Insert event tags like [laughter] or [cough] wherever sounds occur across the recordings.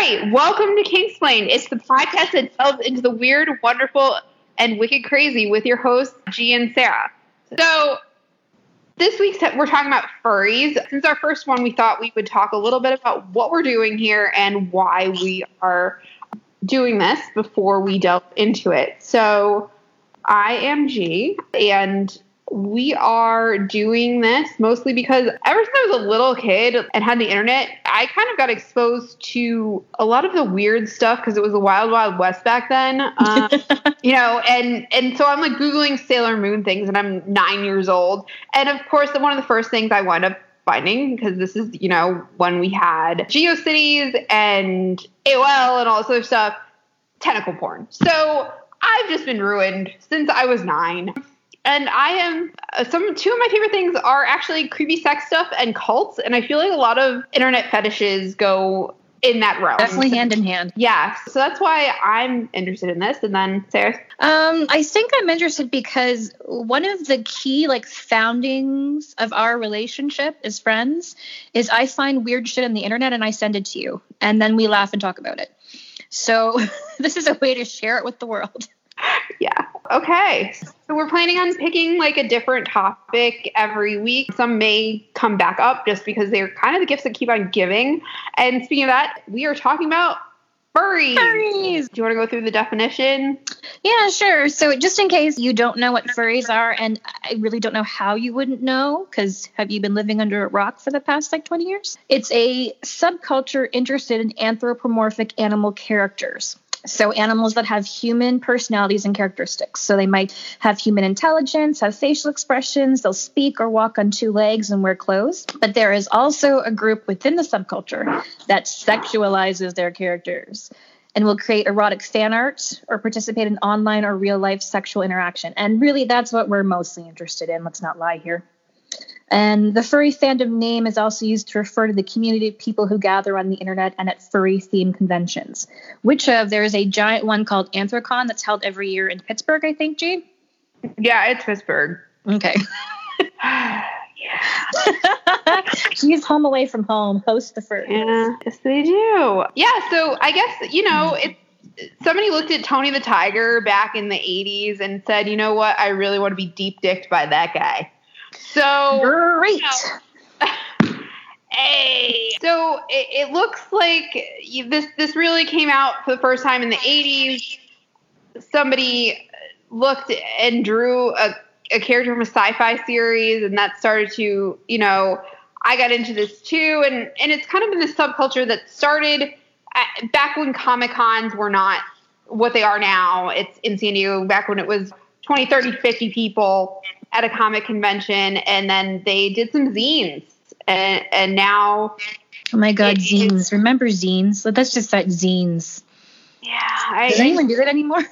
right, welcome to Kinksplain. It's the podcast that delves into the weird, wonderful, and wicked crazy with your hosts, G and Sarah. So, this week we're talking about furries. Since our first one, we thought we would talk a little bit about what we're doing here and why we are doing this before we delve into it. So, I am G, and we are doing this mostly because ever since I was a little kid and had the internet, I kind of got exposed to a lot of the weird stuff because it was the wild, wild west back then. [laughs] Um, you know, and and so I'm like googling Sailor Moon things, and I'm nine years old, and of course, one of the first things I wind up finding because this is you know when we had GeoCities and AOL and all this other stuff, tentacle porn. So I've just been ruined since I was nine and I am uh, some two of my favorite things are actually creepy sex stuff and cults, and I feel like a lot of internet fetishes go in that realm. Definitely hand in hand. Yeah, so that's why I'm interested in this. And then Sarah, um, I think I'm interested because one of the key like foundings of our relationship as friends is I find weird shit on the internet and I send it to you, and then we laugh and talk about it. So [laughs] this is a way to share it with the world. Yeah. Okay. So we're planning on picking like a different topic every week. Some may come back up just because they're kind of the gifts that keep on giving. And speaking of that, we are talking about furries. Furries. Do you want to go through the definition? Yeah, sure. So, just in case you don't know what furries are, and I really don't know how you wouldn't know, because have you been living under a rock for the past like 20 years? It's a subculture interested in anthropomorphic animal characters. So, animals that have human personalities and characteristics. So, they might have human intelligence, have facial expressions, they'll speak or walk on two legs and wear clothes. But there is also a group within the subculture that sexualizes their characters and will create erotic fan art or participate in online or real life sexual interaction. And really, that's what we're mostly interested in. Let's not lie here. And the furry fandom name is also used to refer to the community of people who gather on the internet and at furry themed conventions. Which of there is a giant one called Anthrocon that's held every year in Pittsburgh, I think, G? Yeah, it's Pittsburgh. Okay. [sighs] yeah. [laughs] She's home away from home, host the furry. Yeah, yes, they do. Yeah, so I guess, you know, hmm. it somebody looked at Tony the Tiger back in the 80s and said, you know what, I really want to be deep dicked by that guy. So great. You [laughs] know, hey, so it, it looks like this this really came out for the first time in the '80s. Somebody looked and drew a, a character from a sci-fi series, and that started to, you know, I got into this too, and and it's kind of been this subculture that started at, back when Comic Cons were not what they are now. It's in San Diego back when it was 20, 30, 50 people at a comic convention, and then they did some zines, and and now. Oh my God, it, zines! Remember zines? That's just that zines. Yeah, I, does anyone do that anymore?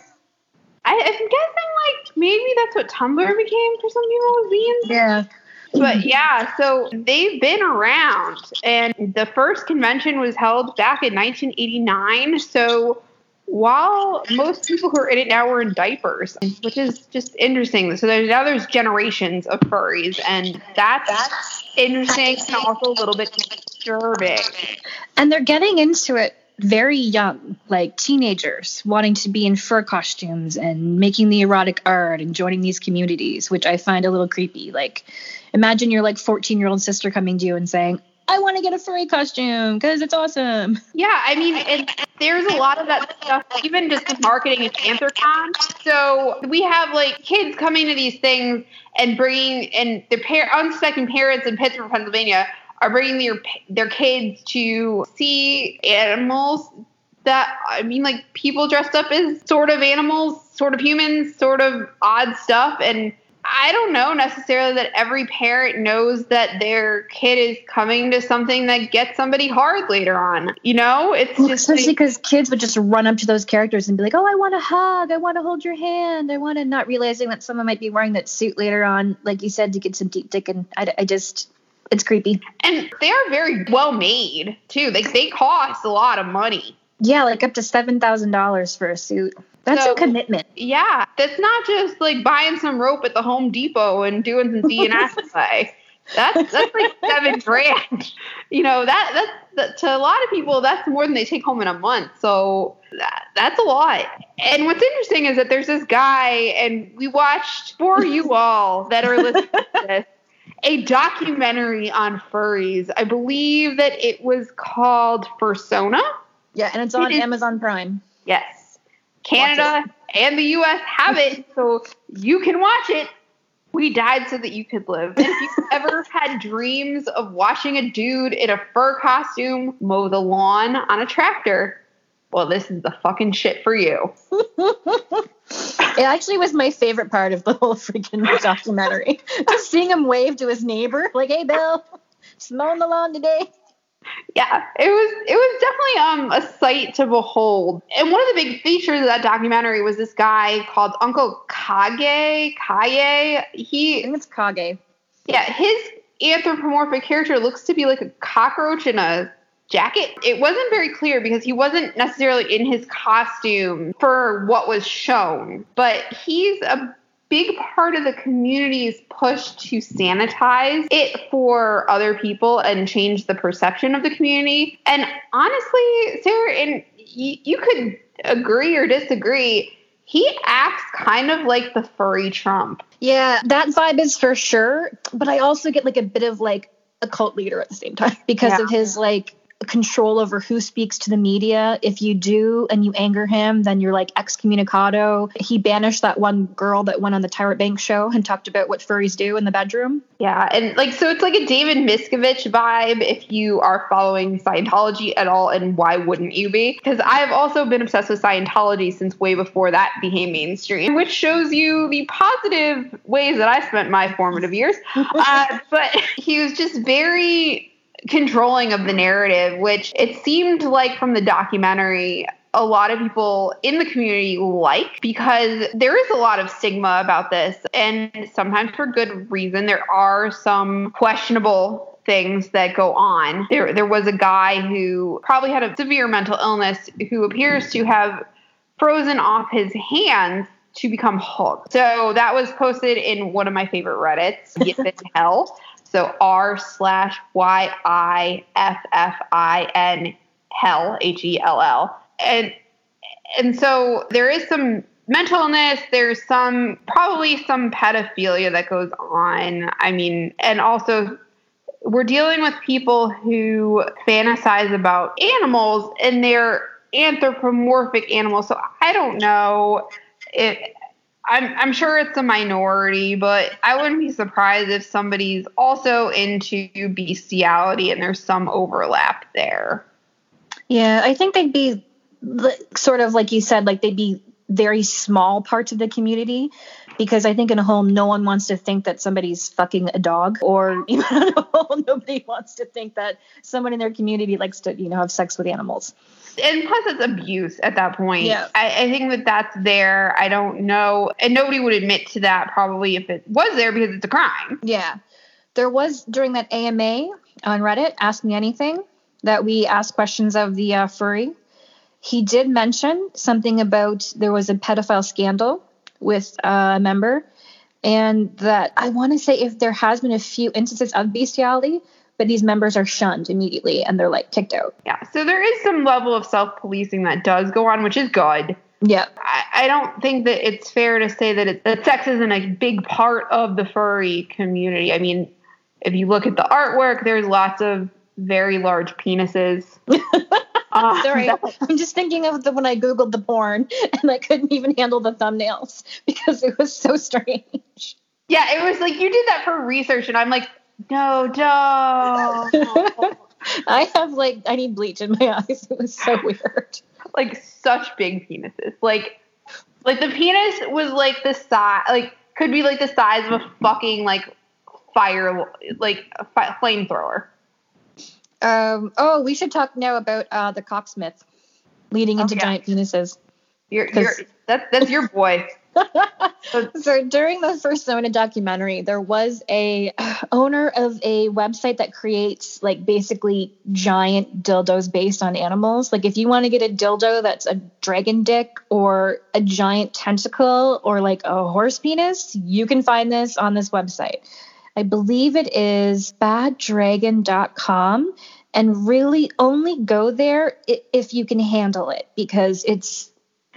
I, I'm guessing like maybe that's what Tumblr became for some people zines. Yeah. But yeah, so they've been around, and the first convention was held back in 1989. So while most people who are in it now are in diapers, which is just interesting. So there's now there's generations of furries, and that's, that's interesting and also a little bit disturbing. And they're getting into it very young, like teenagers wanting to be in fur costumes and making the erotic art and joining these communities, which I find a little creepy. Like, imagine your like 14 year old sister coming to you and saying, I want to get a furry costume because it's awesome. Yeah, I mean, there's a lot of that stuff, even just with marketing at Anthrocon. So we have like kids coming to these things and bringing, and their par- unsuspecting parents in Pittsburgh, Pennsylvania, are bringing their their kids to see animals that I mean, like people dressed up as sort of animals, sort of humans, sort of odd stuff, and I don't know necessarily that every parent knows that their kid is coming to something that gets somebody hard later on. You know, it's well, just especially because like, kids would just run up to those characters and be like, "Oh, I want a hug. I want to hold your hand. I want to," not realizing that someone might be wearing that suit later on, like you said, to get some deep dick. And I, I just, it's creepy. And they are very well made too. Like they cost a lot of money. Yeah, like up to seven thousand dollars for a suit. That's so, a commitment. Yeah, that's not just like buying some rope at the Home Depot and doing some DNS [laughs] play. That's that's like seven [laughs] grand. You know that that's that, to a lot of people that's more than they take home in a month. So that, that's a lot. And what's interesting is that there's this guy, and we watched for you [laughs] all that are listening to this a documentary on furries. I believe that it was called Fursona. Yeah, and it's on it Amazon Prime. Yes. Canada and the US have it, [laughs] so you can watch it. We died so that you could live. And if you've [laughs] ever had dreams of watching a dude in a fur costume mow the lawn on a tractor, well, this is the fucking shit for you. it actually was my favorite part of the whole freaking documentary. [laughs] Just seeing him wave to his neighbor, like, hey, Bill, just mowing the lawn today yeah, it was it was definitely um a sight to behold. And one of the big features of that documentary was this guy called Uncle Kage Kaye. He it's Kage. Yeah, his anthropomorphic character looks to be like a cockroach in a jacket. It wasn't very clear because he wasn't necessarily in his costume for what was shown, but he's a big part of the community's push to sanitize it for other people and change the perception of the community. And honestly, Sarah, and y- you could agree or disagree. He acts kind of like the furry Trump. Yeah, that vibe is for sure. But I also get like a bit of like a cult leader at the same time [laughs] because yeah. of his like control over who speaks to the media. If you do and you anger him, then you're like excommunicado. He banished that one girl that went on the Tyra Banks show and talked about what furries do in the bedroom. Yeah, and like so it's like a David Miscavige vibe if you are following Scientology at all, and why wouldn't you be? Because I've also been obsessed with Scientology since way before that became mainstream, which shows you the positive ways that I spent my formative years. [laughs] uh, but [laughs] he was just very controlling of the narrative, which it seemed like from the documentary a lot of people in the community like because there is a lot of stigma about this and sometimes for good reason there are some questionable things that go on there there was a guy who probably had a severe mental illness who appears to have frozen off his hands to become Hulk. So that was posted in one of my favorite Reddits, Yiff in Hell. So R slash Y I F F I N hell H E L L. And and so there is some mental illness, there's some probably some pedophilia that goes on. I mean, and also we're dealing with people who fantasize about animals and they're anthropomorphic animals. So I don't know if I'm, I'm sure it's a minority, but I wouldn't be surprised if somebody's also into bestiality and there's some overlap there. Yeah, I think they'd be sort of like you said, like they'd be very small parts of the community because I think in a home, no one wants to think that somebody's fucking a dog, or even in a home, nobody wants to think that someone in their community likes to, you know, have sex with animals and plus it's abuse at that point. Yeah. I, I, think that that's there. I don't know. And nobody would admit to that probably if it was there because it's a crime. Yeah. There was during that AMA on Reddit, Ask Me Anything, that we asked questions of the uh, furry. He did mention something about there was a pedophile scandal with uh, a member. And that I want to say if there has been a few instances of bestiality, but these members are shunned immediately and they're like kicked out. Yeah. So there is some level of self policing that does go on, which is good. Yeah. I, I, don't think that it's fair to say that, it, that sex isn't a big part of the furry community. I mean, if you look at the artwork, there's lots of very large penises. Uh, [laughs] Sorry, [laughs] I'm just thinking of the when I googled the porn [laughs] and I couldn't even handle the thumbnails because it was so strange. Yeah, it was like you did that for research, and I'm like, no, don't. [laughs] I have like I need bleach in my eyes. [laughs] It was so weird. Like such big penises. Like like the penis was like the size like could be like the size of a fucking like fire like a fi- flamethrower. Um oh, we should talk now about uh the cocksmith leading into oh, yeah. giant penises. You're, you're that's that's your boy. [laughs] so during the Fursona documentary, there was a owner of a website that creates like basically giant dildos based on animals. Like if you want to get a dildo that's a dragon dick or a giant tentacle or like a horse penis, you can find this on this website. I believe it is baddragon.com. And really only go there if you can handle it because it's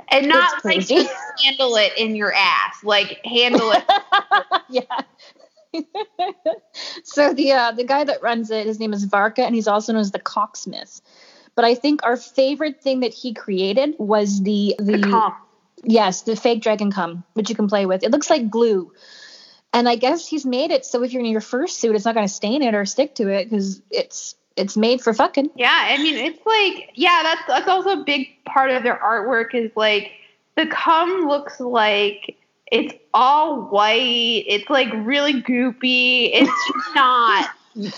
and not like just handle it in your ass, like handle it. [laughs] yeah. so the uh, the guy that runs it, his name is Varka, and he's also known as the Cocksmith. But I think our favorite thing that he created was the the, the yes, the fake dragon cum, which you can play with. It looks like glue. And I guess he's made it so if you're in your fursuit, it's not going to stain it or stick to it because it's it's made for fucking. Yeah, I mean, it's like, yeah, that's that's also a big part of their artwork is like the cum looks like it's all white. It's like really goopy. It's not,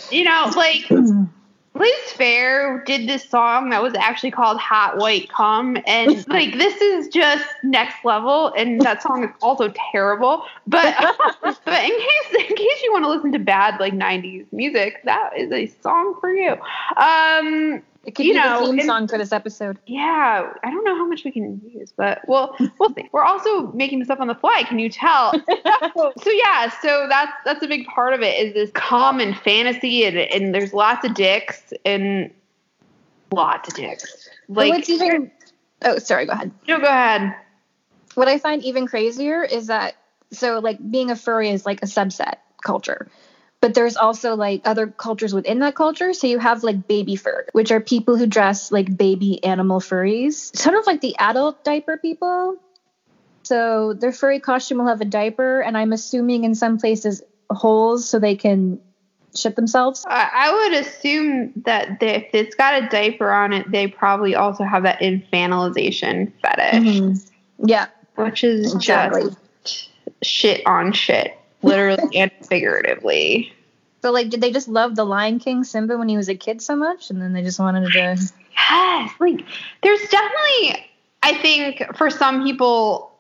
you know, like [clears throat] Liz Phair did this song that was actually called Hot White Come. And [laughs] like, this is just next level. And that song is also terrible. But, [laughs] but in case, in case you want to listen to bad, like 90s music, that is a song for you. Um, it could you be know, the theme and, song for this episode. Yeah, I don't know how much we can use, but well, we'll see. We're also making this up on the fly. Can you tell? [laughs] so yeah, so that's that's a big part of it is this common fantasy, and, and there's lots of dicks and lots of dicks. Like what's even? Oh, sorry. Go ahead. No, go ahead. What I find even crazier is that so like being a furry is like a subset culture but there's also like other cultures within that culture. So you have like baby fur, which are people who dress like baby animal furries, sort of like the adult diaper people. So their furry costume will have a diaper, and I'm assuming in some places holes so they can shit themselves. I would assume that they, if it's got a diaper on it, they probably also have that infantilization fetish. Mm-hmm. Yeah, which is exactly. just shit on shit literally [laughs] and figuratively. So, like, did they just love the Lion King Simba when he was a kid so much, and then they just wanted to? Yes, like, there's definitely, I think, for some people,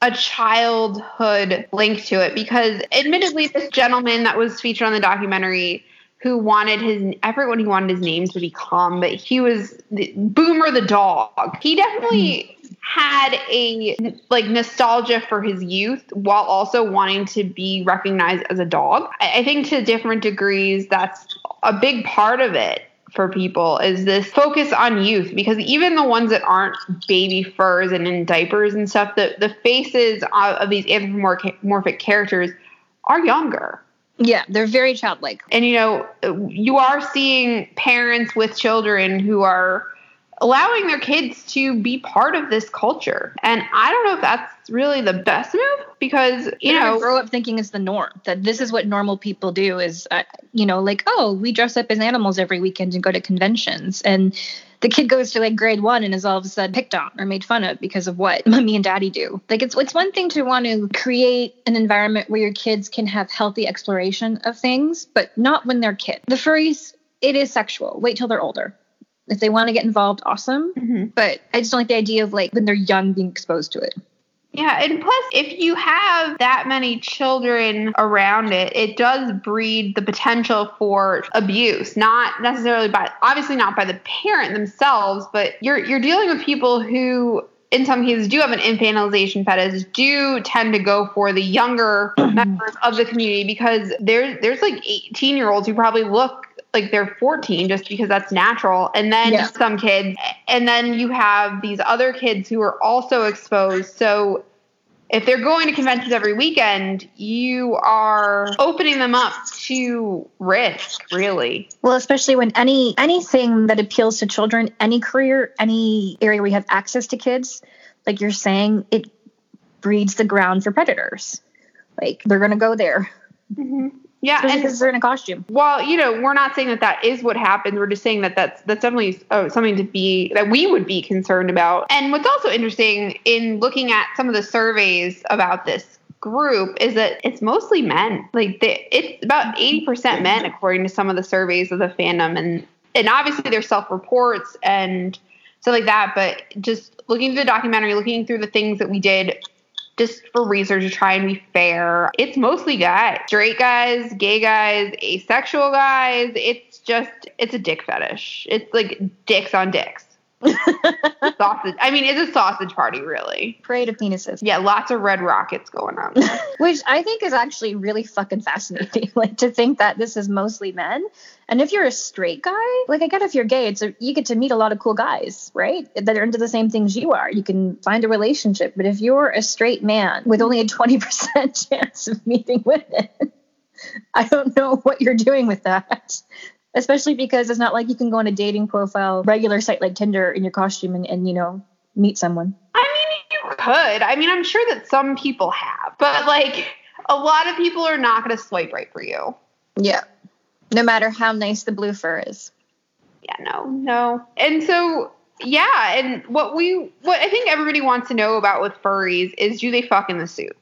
a childhood link to it because, admittedly, this gentleman that was featured on the documentary who wanted his I forget what he wanted his name to become, but he was the, Boomer the dog. He definitely mm-hmm. Had a like nostalgia for his youth while also wanting to be recognized as a dog. I, think to different degrees that's a big part of it for people is this focus on youth because even the ones that aren't baby furs and in diapers and stuff, the, the faces of, of these anthropomorphic characters are younger. Yeah, they're very childlike. And you know, you are seeing parents with children who are allowing their kids to be part of this culture. And I don't know if that's really the best move because, you know, grow up thinking it's the norm that this is what normal people do is, uh, you know, like, oh, we dress up as animals every weekend and go to conventions. And the kid goes to like grade one and is all of a sudden picked on or made fun of because of what [laughs] mommy and daddy do. Like it's it's one thing to want to create an environment where your kids can have healthy exploration of things, but not when they're kids. The furries, it is sexual. Wait till they're older if they want to get involved, awesome. Mm-hmm. But I just don't like the idea of like when they're young being exposed to it. Yeah, and plus, if you have that many children around it, it does breed the potential for abuse. Not necessarily by, obviously not by the parent themselves, but you're you're dealing with people who, in some cases, do have an infantilization fetish, do tend to go for the younger [clears throat] members of the community because there's there's like 18 year olds who probably look like they're 14 just because that's natural. And then yeah. some kids and then you have these other kids who are also exposed. So if they're going to conventions every weekend you are opening them up to risk really. Well especially when any anything that appeals to children any career any area where you have access to kids like you're saying it breeds the ground for predators. Like they're going to go there. Mm-hmm. Yeah, and because they're in a costume. Well, you know, we're not saying that that is what happens. We're just saying that that's that's definitely uh, something to be that we would be concerned about. And what's also interesting in looking at some of the surveys about this group is that it's mostly men. Like they, it's about eighty percent men, according to some of the surveys of the fandom, and and obviously there's self reports and stuff like that. But just looking through the documentary, looking through the things that we did just for research to try and be fair. It's mostly guys, straight guys, gay guys, asexual guys. It's just, it's a dick fetish. It's like dicks on dicks. [laughs] sausage. I mean, it's a sausage party, really. Parade of penises. Yeah, lots of red rockets going on. [laughs] Which I think is actually really fucking fascinating. [laughs] like to think that this is mostly men. And if you're a straight guy, like I get if you're gay, it's a, you get to meet a lot of cool guys, right? That are into the same things you are. You can find a relationship. But if you're a straight man with only a 20% chance of meeting women, I don't know what you're doing with that especially because it's not like you can go on a dating profile, regular site like Tinder in your costume and, and you know, meet someone. I mean, you could. I mean, I'm sure that some people have, but like a lot of people are not going to swipe right for you. Yeah. No matter how nice the blue fur is. Yeah, no, no. And so, yeah, and what we, what I think everybody wants to know about with furries is do they fuck in the suit?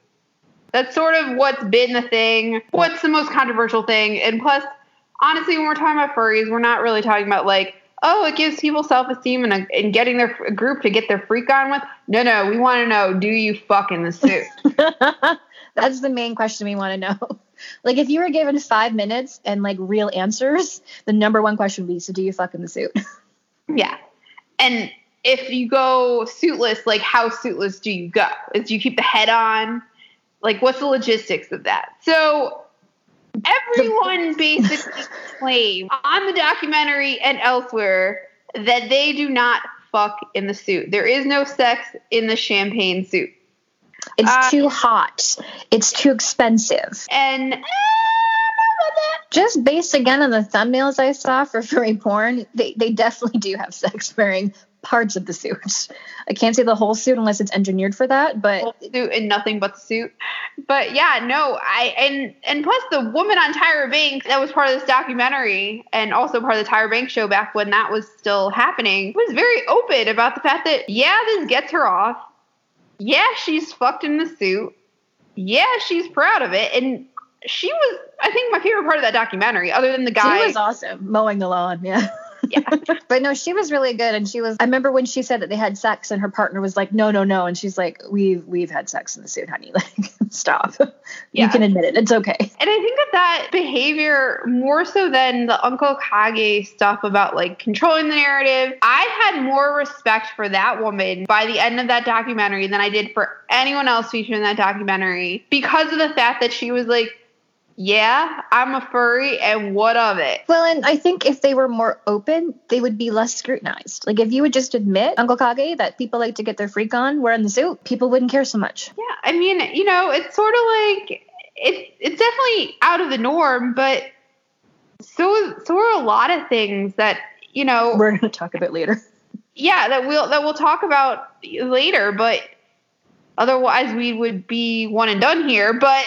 That's sort of what's been the thing. What's the most controversial thing? And plus, honestly, when we're talking about furries, we're not really talking about like, oh, it gives people self esteem and, uh, and getting their a group to get their freak on with. No, no, we want to know, do you fuck in the suit? [laughs] That's the main question we want to know. [laughs] Like, if you were given five minutes and like real answers, the number one question would be, so do you fuck in the suit? [laughs] yeah. And if you go suitless, like how suitless do you go? Is do you keep the head on? Like, what's the logistics of that? So Everyone basically [laughs] claims on the documentary and elsewhere that they do not fuck in the suit. There is no sex in the champagne suit. It's uh, too hot. It's too expensive. And just based again on the thumbnails I saw for [laughs] furry porn, they, they definitely do have sex wearing parts of the suit. I can't say the whole suit unless it's engineered for that, but whole suit and nothing but the suit. But yeah, no, I and and plus the woman on Tyra Banks that was part of this documentary and also part of the Tyra Banks show back when that was still happening was very open about the fact that yeah, this gets her off. Yeah, she's fucked in the suit. Yeah, she's proud of it. And she was I think my favorite part of that documentary, other than the guy She was awesome mowing the lawn, yeah yeah. [laughs] but no, she was really good. And she was, I remember when she said that they had sex and her partner was like, no, no, no. And she's like, we've, we've had sex in the suit, honey. [laughs] Like, stop. Yeah. You can admit it. It's okay. And I think that that behavior, more so than the Uncle Kage stuff about like controlling the narrative, I had more respect for that woman by the end of that documentary than I did for anyone else featured in that documentary because of the fact that she was like, yeah, I'm a furry, and what of it? Well, and I think if they were more open, they would be less scrutinized. Like if you would just admit, Uncle Kage, that people like to get their freak on wearing the suit, people wouldn't care so much. Yeah, I mean, you know, it's sort of like it's it's definitely out of the norm, but so so are a lot of things that you know [laughs] we're going to talk about later. Yeah, that we'll that we'll talk about later, but otherwise we would be one and done here. But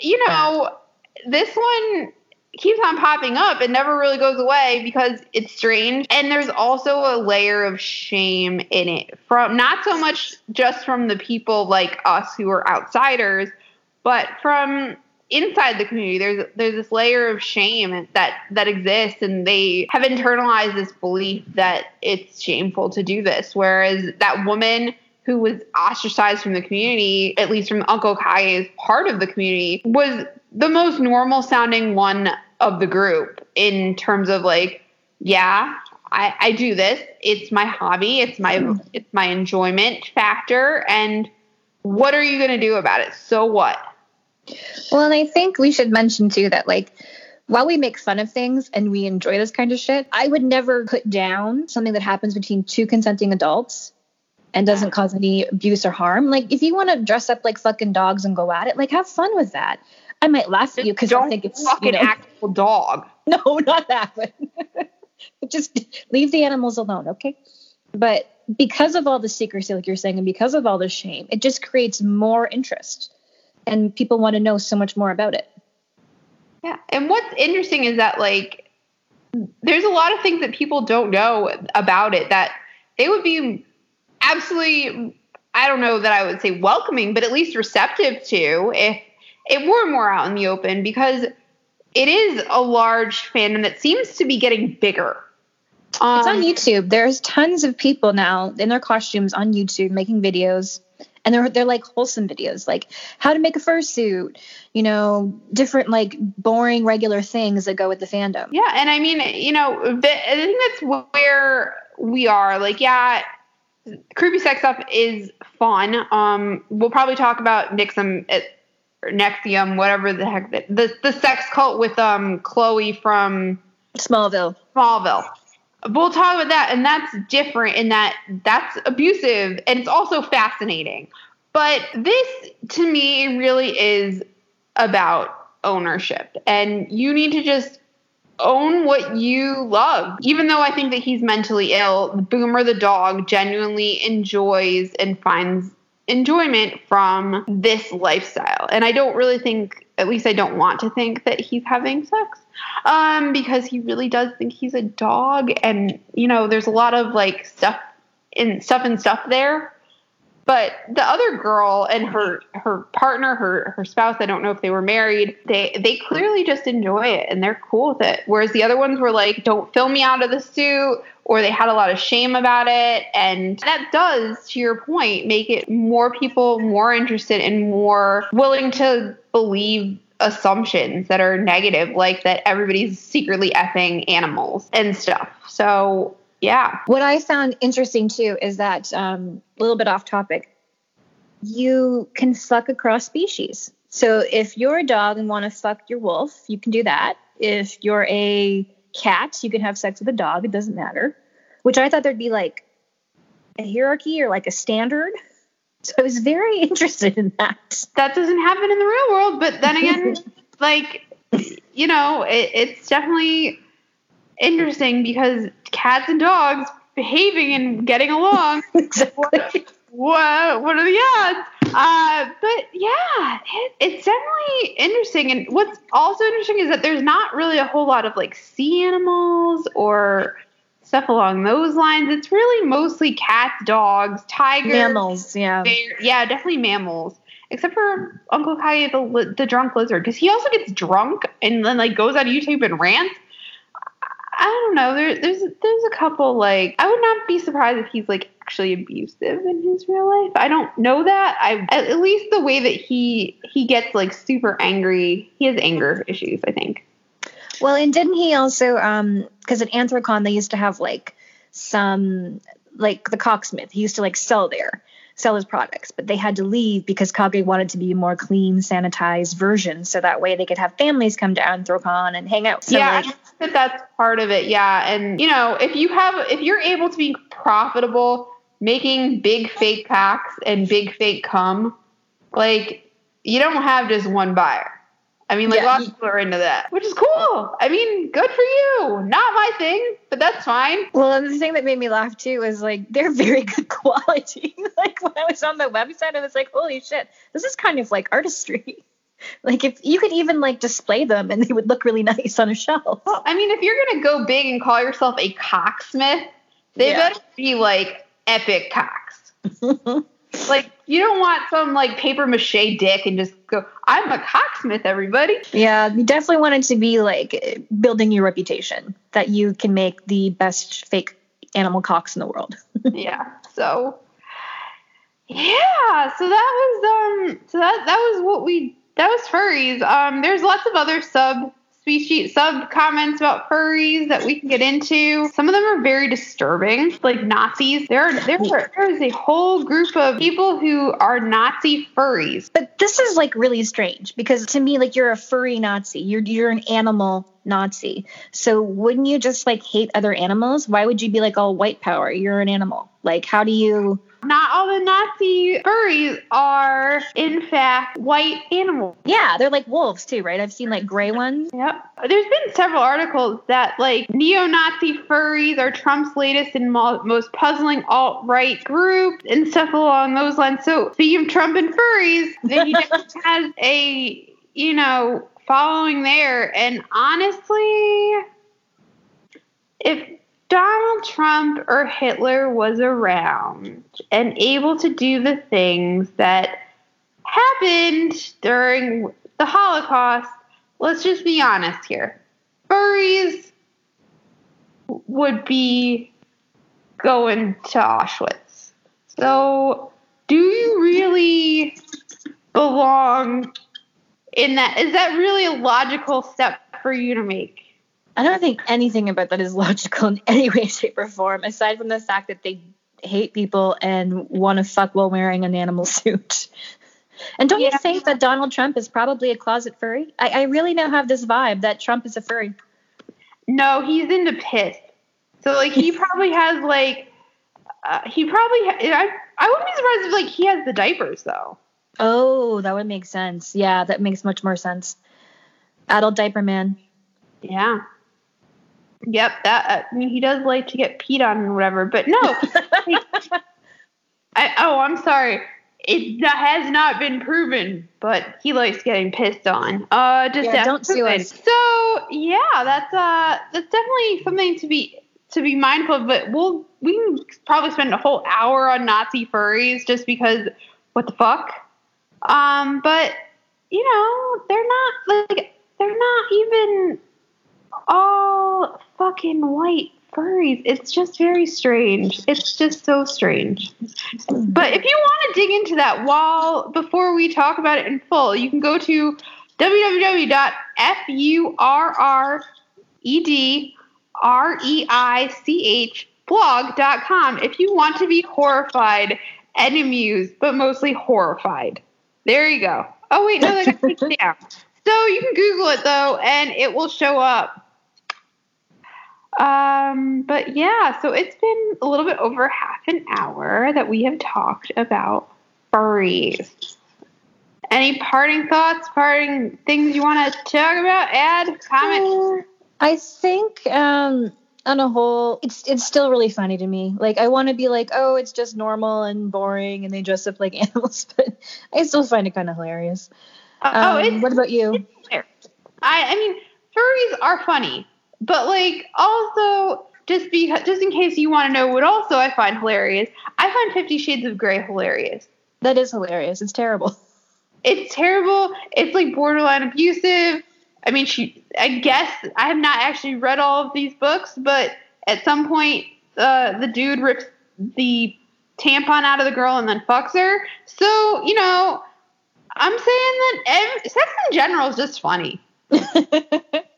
you know this one keeps on popping up and never really goes away because it's strange. And there's also a layer of shame in it from not so much just from the people like us who are outsiders, but from inside the community. There's there's this layer of shame that that exists and they have internalized this belief that it's shameful to do this. Whereas that woman who was ostracized from the community, at least from Uncle Kage's part of the community, was the most normal sounding one of the group in terms of like, yeah, I, I do this. It's my hobby. It's my mm. it's my enjoyment factor. And what are you gonna do about it? So what? Well, and I think we should mention too that like while we make fun of things and we enjoy this kind of shit, I would never put down something that happens between two consenting adults and doesn't cause any abuse or harm. Like if you want to dress up like fucking dogs and go at it, like have fun with that. I might laugh at you because I think it's fucking you know, actual dog. [laughs] No, not that. But [laughs] just leave the animals alone, okay? But because of all the secrecy, like you're saying, and because of all the shame, it just creates more interest, and people want to know so much more about it. Yeah, and what's interesting is that like there's a lot of things that people don't know about it that they would be absolutely I don't know that I would say welcoming, but at least receptive to if it were more out in the open because it is a large fandom that seems to be getting bigger. Um, it's on um, YouTube. There's tons of people now in their costumes on YouTube making videos. And they're they're like wholesome videos, like how to make a fursuit, you know, different like boring regular things that go with the fandom. Yeah, and I mean, you know, I think that's where we are. Like, yeah, creepy sex stuff is fun. Um, we'll probably talk about Nixum at NXIVM, whatever the heck the, the the sex cult with um Chloe from Smallville. Smallville. We'll talk about that, and that's different in that that's abusive and it's also fascinating. But this, to me, really is about ownership, and you need to just own what you love. Even though I think that he's mentally ill, Boomer the dog genuinely enjoys and finds enjoyment from this lifestyle. And I don't really think, at least I don't want to think that he's having sex. Um, because he really does think he's a dog and you know, there's a lot of like stuff and stuff and stuff there but the other girl and her her partner, her her spouse, I don't know if they were married. They they clearly just enjoy it and they're cool with it. Whereas the other ones were like, "Don't film me out of the suit," or they had a lot of shame about it. And that does, to your point, make it more people more interested and more willing to believe assumptions that are negative, like that everybody's secretly effing animals and stuff. So yeah. What I found interesting too is that um, a little bit off topic. You can fuck across species. So if you're a dog and want to fuck your wolf, you can do that. If you're a cat, you can have sex with a dog. It doesn't matter. Which I thought there'd be like a hierarchy or like a standard. [laughs] So I was very [laughs] interested in that. That doesn't happen in the real world, but then again, [laughs] like you know, it, it's definitely interesting because cats and dogs behaving and getting along. exactly. What, what are the odds? Uh, but yeah, it, it's definitely interesting. And what's also interesting is that there's not really a whole lot of like sea animals or stuff along those lines. It's really mostly cats, dogs, tigers, mammals. Yeah, bear, yeah, definitely mammals. Except for Uncle Kai, the the drunk lizard, because he also gets drunk and then like goes on YouTube and rants. I don't know. There, there's there's a couple like I would not be surprised if he's like actually abusive in his real life. I don't know that. I at least the way that he he gets like super angry. He has anger issues. I think. Well, and didn't he also um because at Anthrocon they used to have like some like the cocksmith. He used to like sell there sell his products, but they had to leave because Kage wanted to be a more clean, sanitized version, so that way they could have families come to Anthrocon and hang out. So yeah, like, that that's part of it. Yeah, and you know, if you have, if you're able to be profitable making big fake packs and big fake cum, like you don't have just one buyer. I mean, like yeah, lots of people are into that, which is cool. I mean, good for you. Not my thing, but that's fine. Well, and the thing that made me laugh too is like they're [laughs] very good quality. [laughs] like when I was on the website, I was like, holy shit, this is kind of like artistry. [laughs] [laughs] like if you could even like display them and they would look really nice on a shelf. Well, I mean, if you're gonna go big and call yourself a cocksmith, they yeah. better be like epic cocks. [laughs] like you don't want some like paper mache dick and just go i'm a cocksmith everybody yeah you definitely want it to be like building your reputation that you can make the best fake animal cocks in the world [laughs] yeah so yeah so that was um so that that was what we that was furries um there's lots of other sub species sub comments about furries that we can get into. Some of them are very disturbing, like Nazis. There are there are, there is a whole group of people who are Nazi furries. But this is like really strange because to me, like you're a furry Nazi. You're you're an animal Nazi. So wouldn't you just like hate other animals? Why would you be like all white power? You're an animal. Like how do you not all the Nazi furries are, in fact, white animals. Yeah, they're like wolves too, right? I've seen like gray ones. Yep. There's been several articles that like neo-Nazi furries are Trump's latest and mo- most puzzling alt-right group and stuff along those lines. So speaking of Trump and furries, [laughs] he has a you know following there, and honestly, Trump or Hitler was around and able to do the things that happened during the Holocaust, let's just be honest here. Furries would be going to Auschwitz. So, do you really belong in that? Is that really a logical step for you to make? I don't think anything about that is [laughs] logical in any way, shape, or form, aside from the fact that they hate people and want to fuck while wearing an animal [laughs] suit. And don't yeah. you think that Donald Trump is probably a closet furry? I, I really now have this vibe that Trump is a furry. No, he's into piss. So like he [laughs] probably has like uh, he probably ha- I I wouldn't be surprised if like he has the diapers though. Oh, that would make sense. Yeah, that makes much more sense. Adult diaper man. Yeah. Yep, that uh, I mean he does like to get peed on and whatever, but no. [laughs] I, oh, I'm sorry. It has not been proven, but he likes getting pissed on. Uh, just yeah, don't sue us. So yeah, that's uh, that's definitely something to be to be mindful of. But we'll we can probably spend a whole hour on Nazi furries just because what the fuck. Um, but you know they're not like they're not even all fucking white furries. It's just very strange. It's just so strange. But if you want to dig into that while before we talk about it in full, you can go to www.furredreich blog.com if you want to be horrified and amused, but mostly horrified. There you go. Oh wait, no, that got taken [laughs] down. So you can Google it though, and it will show up. Um, but yeah, so it's been a little bit over half an hour that we have talked about furries. Any parting thoughts, parting things you want to talk about? Add, comment? Uh, I think um, on a whole, it's it's still really funny to me. Like I want to be like, oh, it's just normal and boring, and they dress up like [laughs] animals, but I still find it kind of hilarious. Uh, oh, um, what about you? I I mean, furries are funny. But like also just be just in case you want to know what also I find hilarious, I find Fifty Shades of Grey hilarious. That is hilarious. It's terrible. It's terrible. It's like borderline abusive. I mean, she. I guess I have not actually read all of these books, but at some point, uh, the dude rips the tampon out of the girl and then fucks her. So you know, I'm saying that ev- sex in general is just funny. [laughs]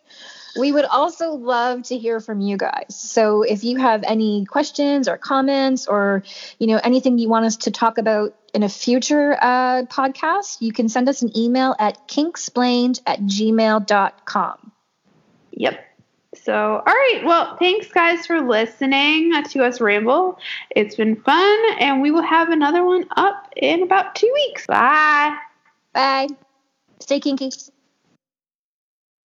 We would also love to hear from you guys. So if you have any questions or comments or, you know, anything you want us to talk about in a future uh, podcast, you can send us an email at kinksplained at gmail.com. Yep. So, all right. Well, thanks guys for listening to us ramble. It's been fun, and we will have another one up in about two weeks. Bye. Bye. Stay kinky.